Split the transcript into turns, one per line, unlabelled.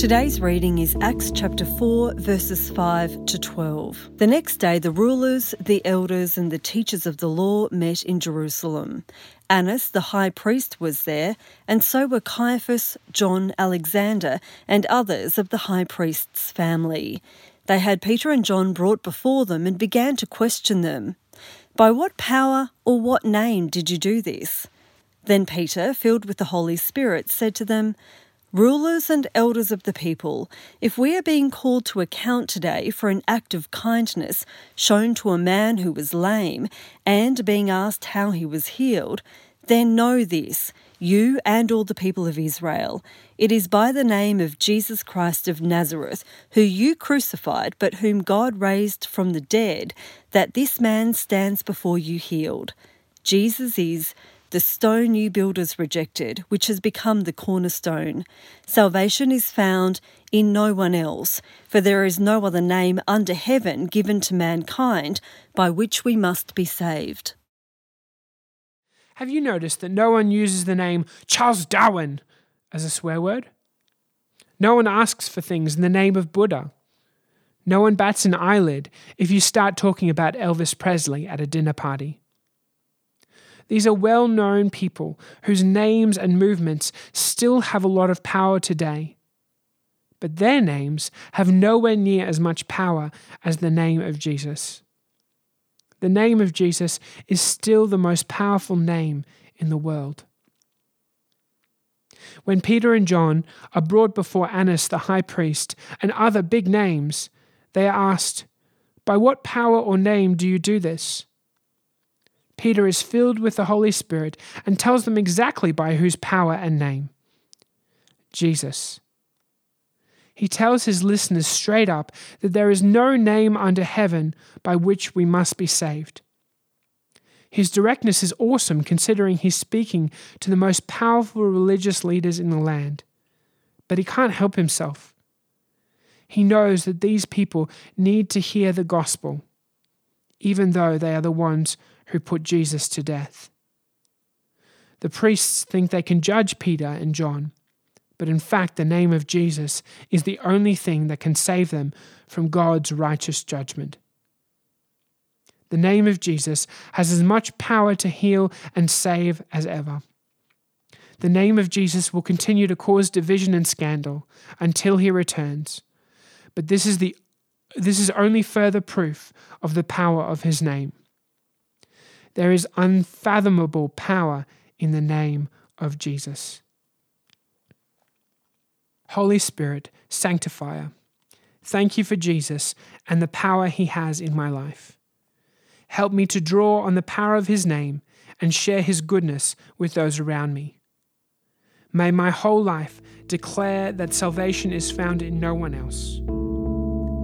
Today's reading is Acts chapter 4, verses 5 to 12. The next day, the rulers, the elders, and the teachers of the law met in Jerusalem. Annas, the high priest, was there, and so were Caiaphas, John, Alexander, and others of the high priest's family. They had Peter and John brought before them and began to question them. By what power or what name did you do this? Then Peter, filled with the Holy Spirit, said to them, Rulers and elders of the people, if we are being called to account today for an act of kindness shown to a man who was lame and being asked how he was healed, then know this, you and all the people of Israel. It is by the name of Jesus Christ of Nazareth, who you crucified, but whom God raised from the dead, that this man stands before you healed. Jesus is the stone you builders rejected, which has become the cornerstone. Salvation is found in no one else, for there is no other name under heaven given to mankind by which we must be saved.
Have you noticed that no one uses the name Charles Darwin as a swear word? No one asks for things in the name of Buddha. No one bats an eyelid if you start talking about Elvis Presley at a dinner party. These are well known people whose names and movements still have a lot of power today. But their names have nowhere near as much power as the name of Jesus. The name of Jesus is still the most powerful name in the world. When Peter and John are brought before Annas the high priest and other big names, they are asked, By what power or name do you do this? Peter is filled with the Holy Spirit and tells them exactly by whose power and name Jesus. He tells his listeners straight up that there is no name under heaven by which we must be saved. His directness is awesome considering he's speaking to the most powerful religious leaders in the land. But he can't help himself. He knows that these people need to hear the gospel, even though they are the ones who put Jesus to death. The priests think they can judge Peter and John, but in fact, the name of Jesus is the only thing that can save them from God's righteous judgment. The name of Jesus has as much power to heal and save as ever. The name of Jesus will continue to cause division and scandal until he returns. But this is, the, this is only further proof of the power of his name. There is unfathomable power in the name of Jesus. Holy Spirit, sanctifier, thank you for Jesus and the power he has in my life. Help me to draw on the power of his name and share his goodness with those around me. May my whole life declare that salvation is found in no one else.